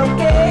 okay,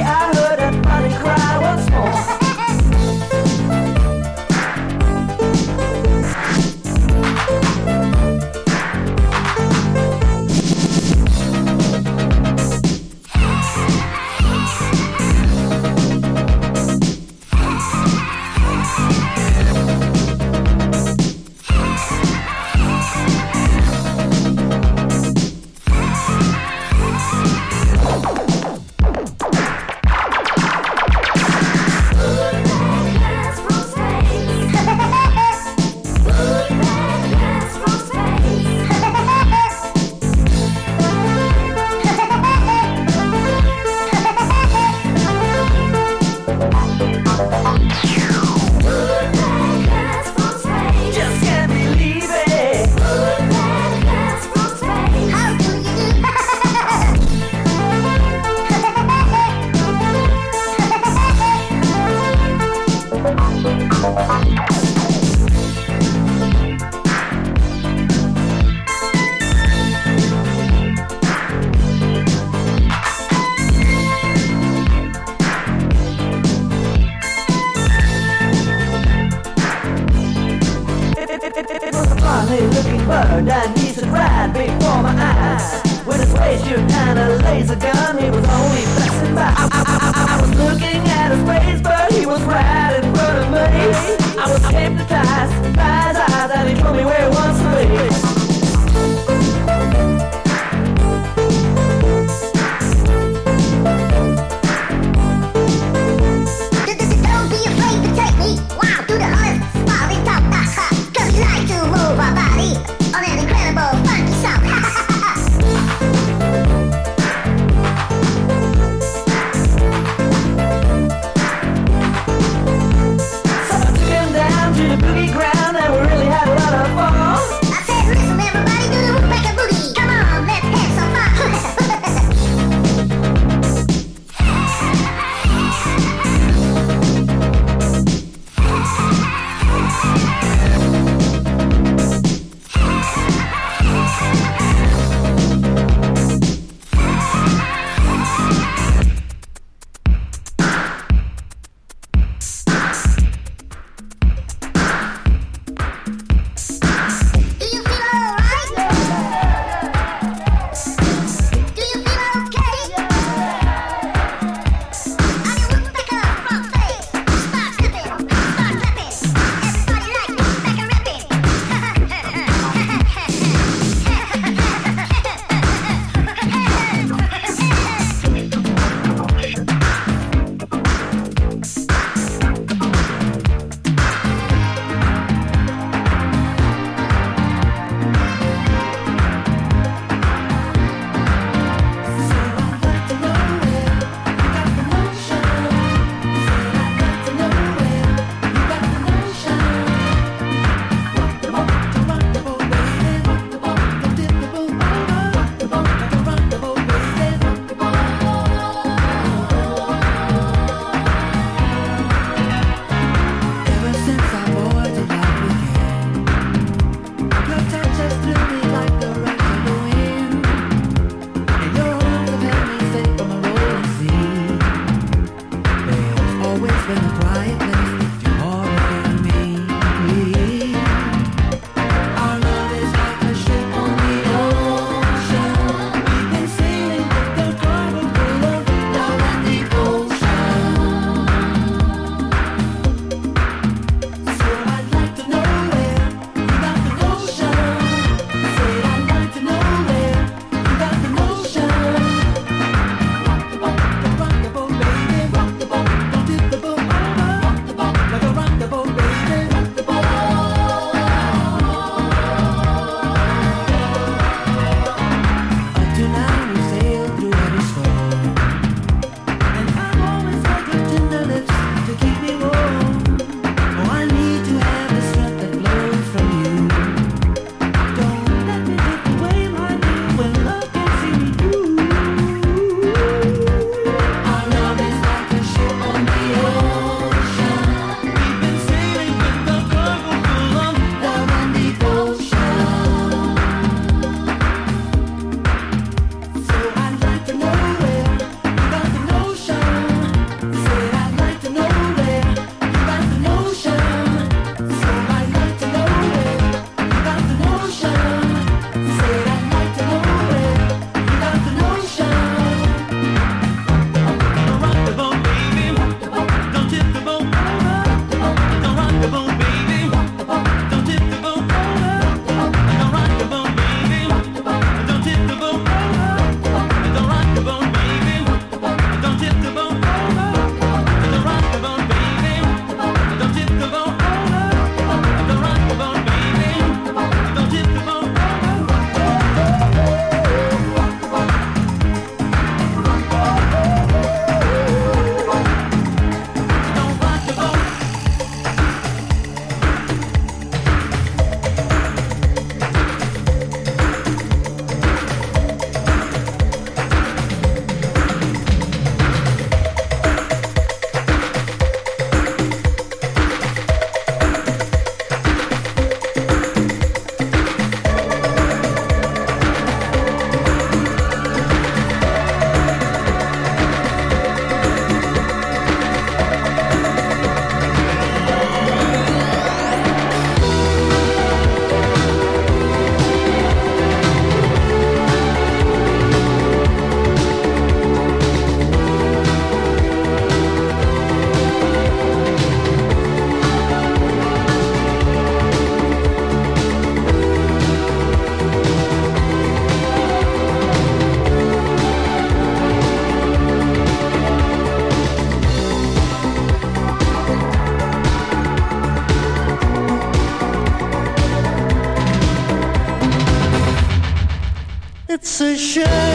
a shame.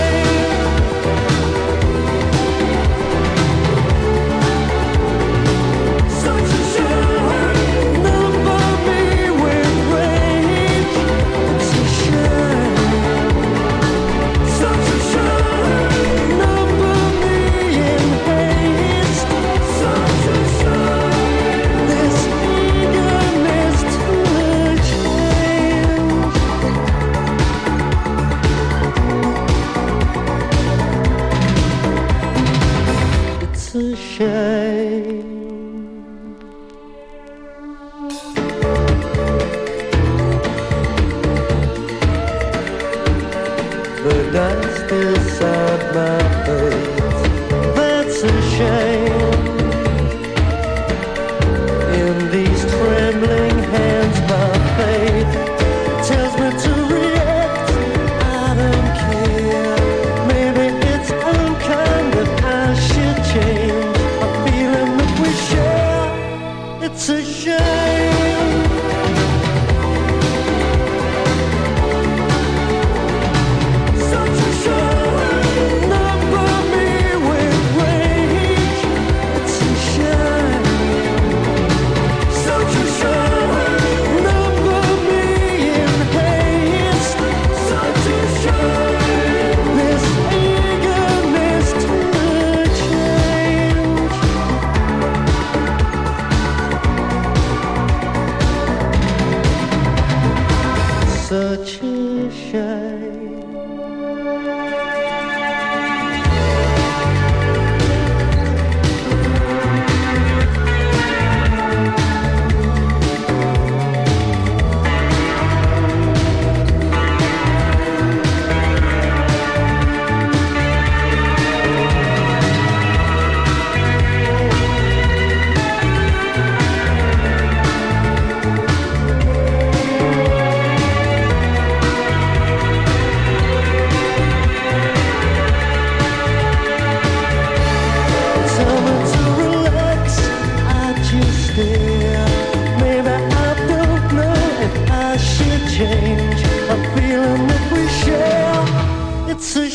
It's a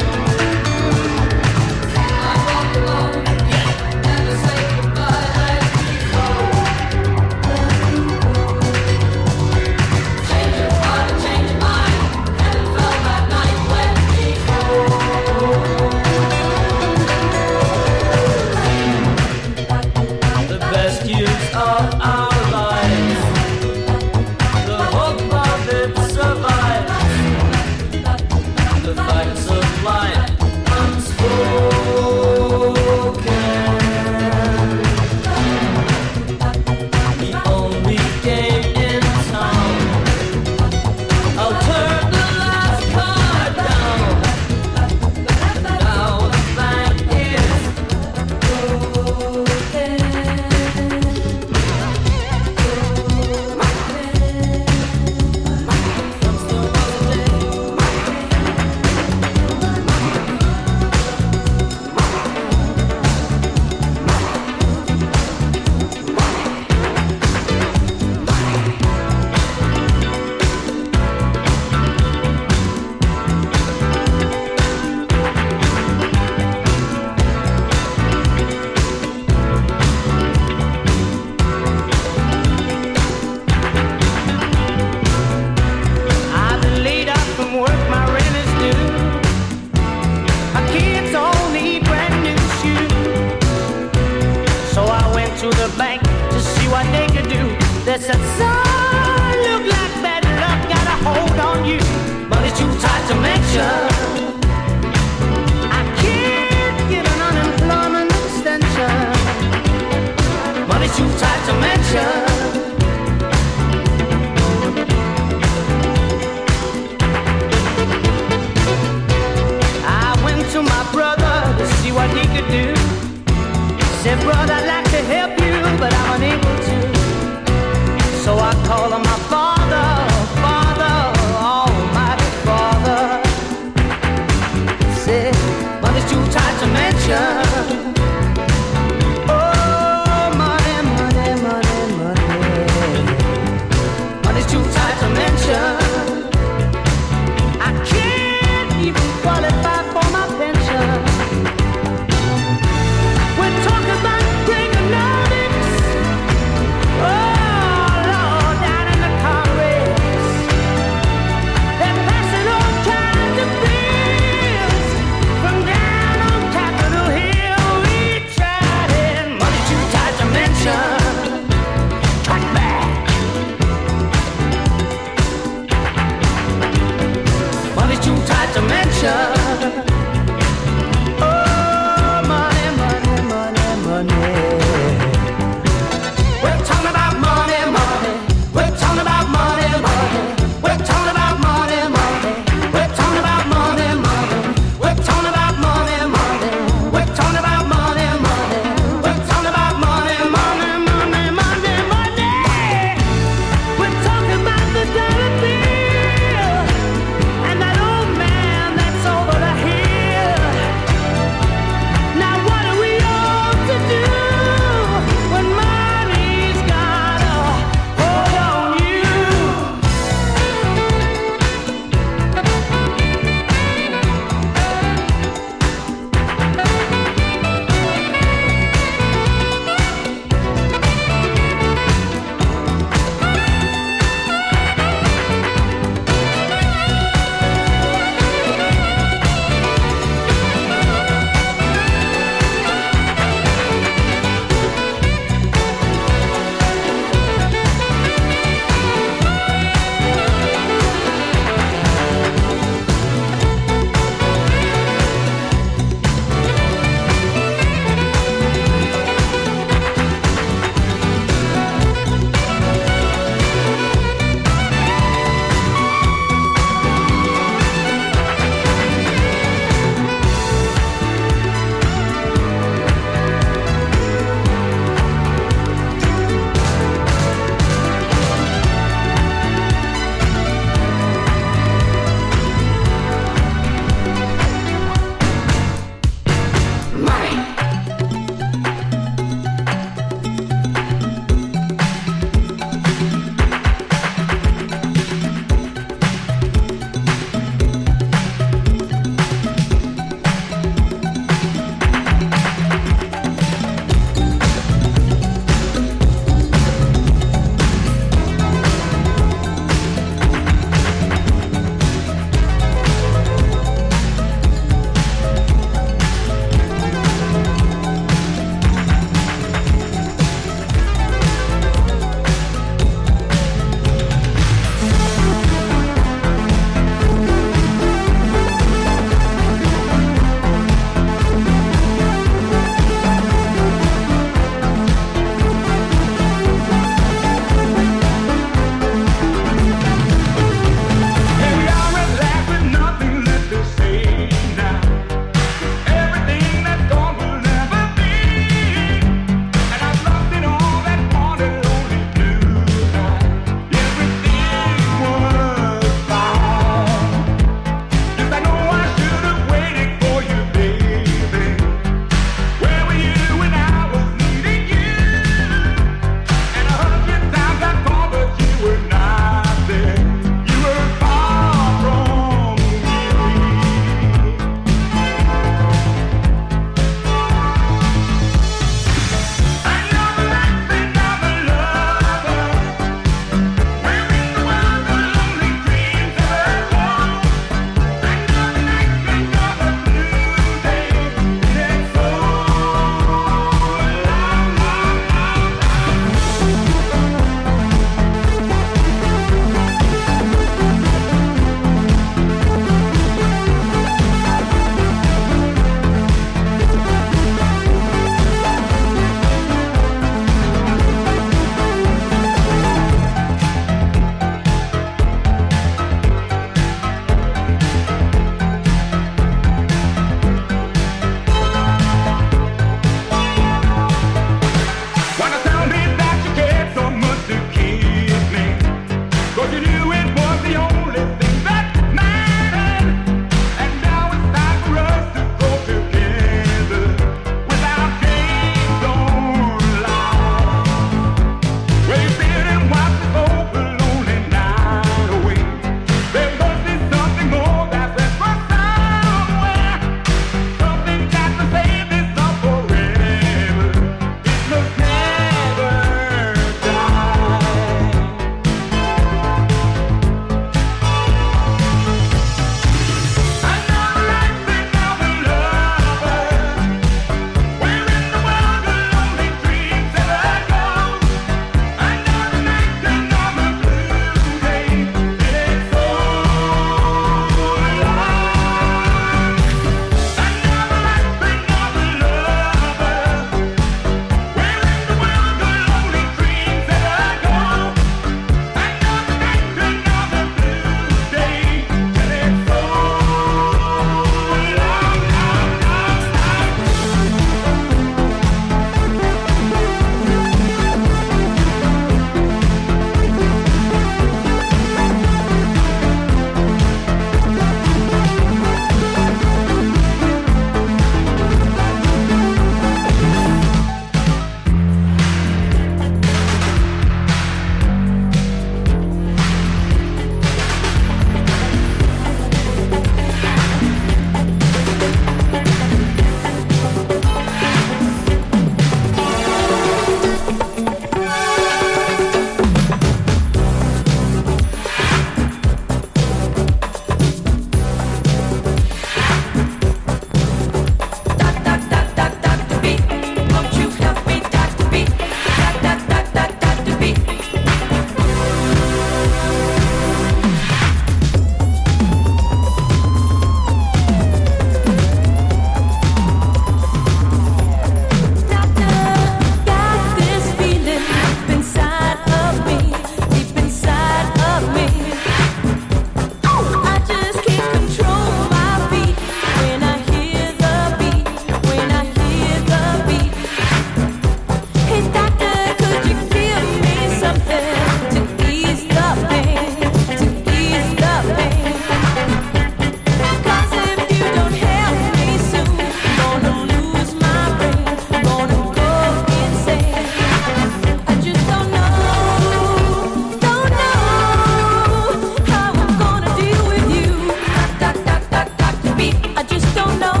just don't know.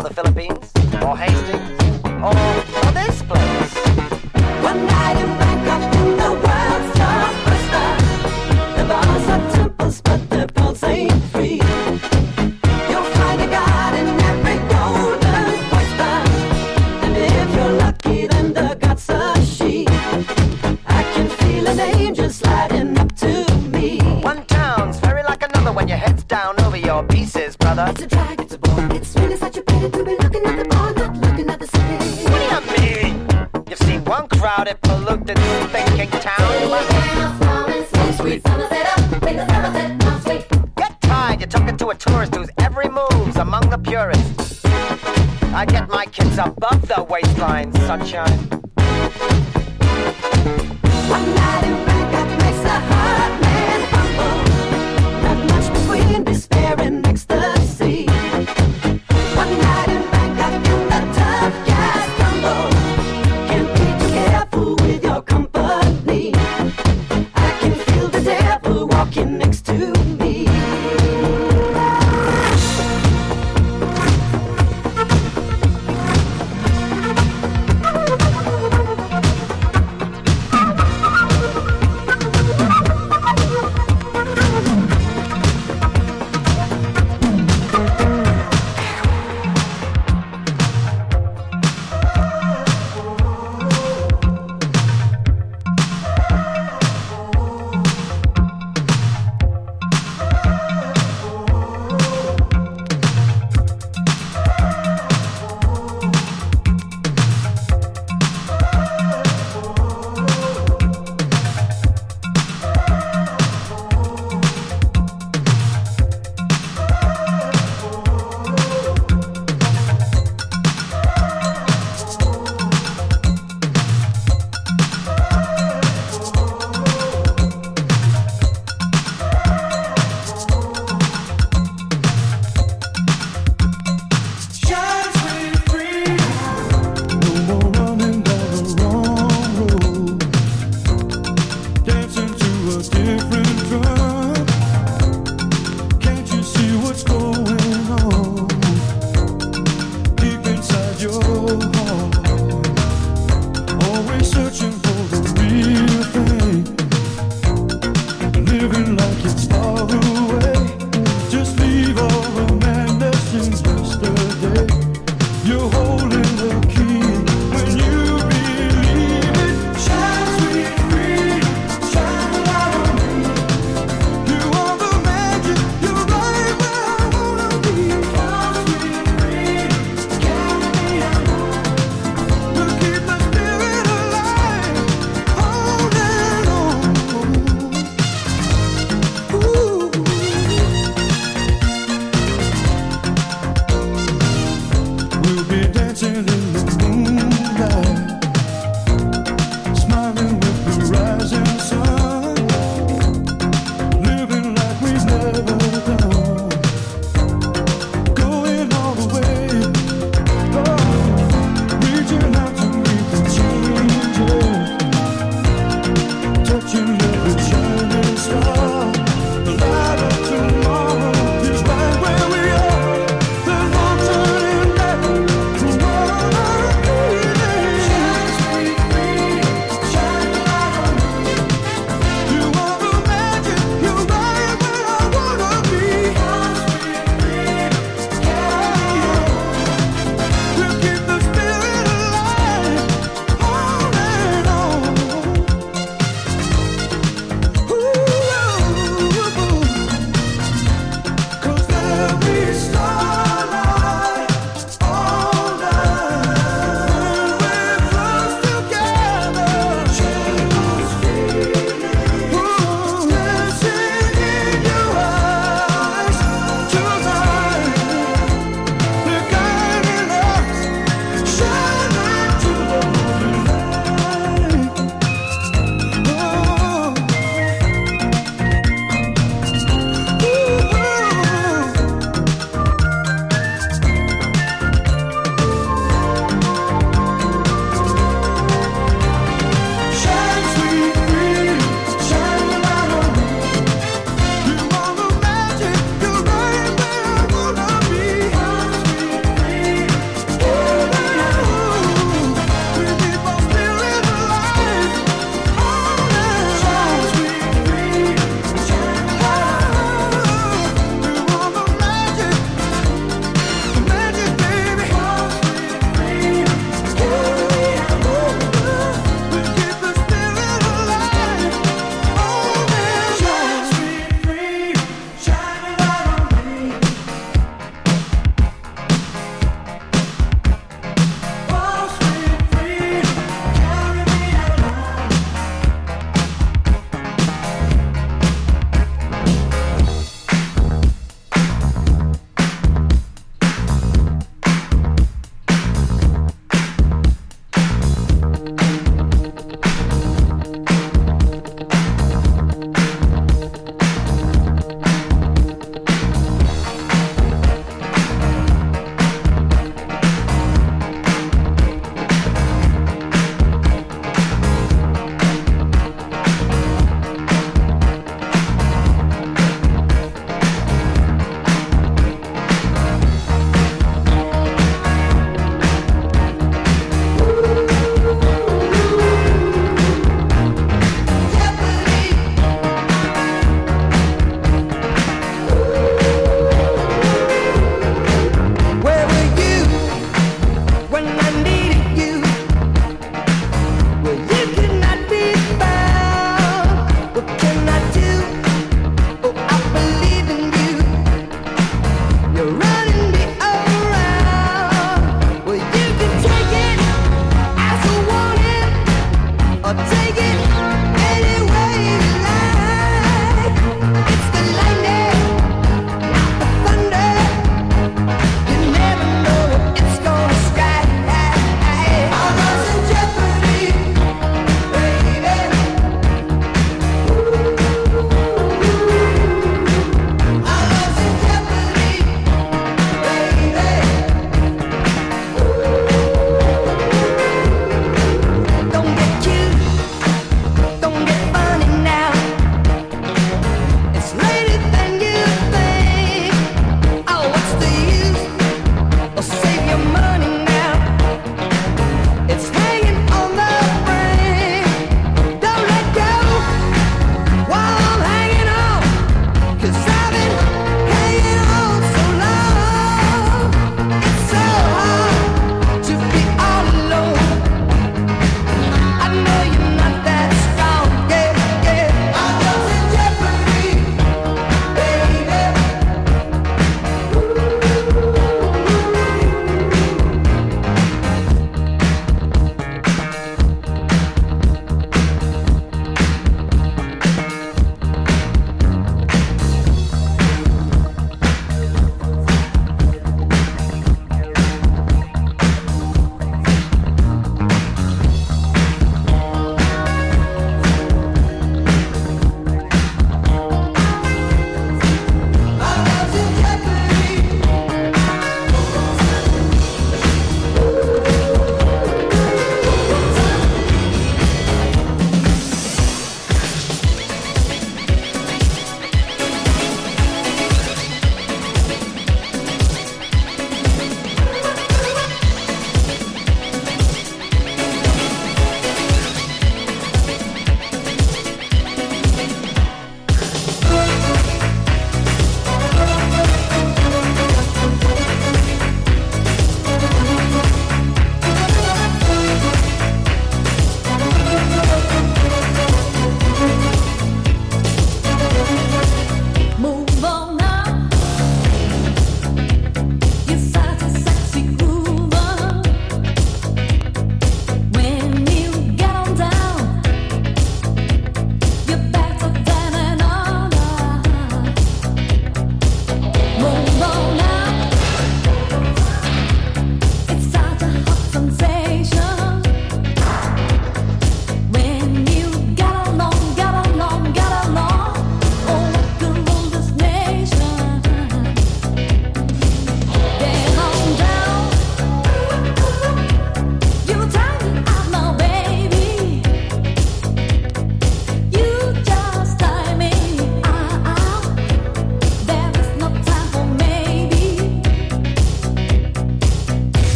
Or the Philippines, or Hastings, or, or this place. One night in Bangkok in the world's blockbuster. The bars are temples, but the pulse ain't free. You'll find a god in every golden oyster. And if you're lucky, then the god's a she. I can feel an angel sliding up to me. One town's very like another when your head's down over your pieces, brother. It's a drag,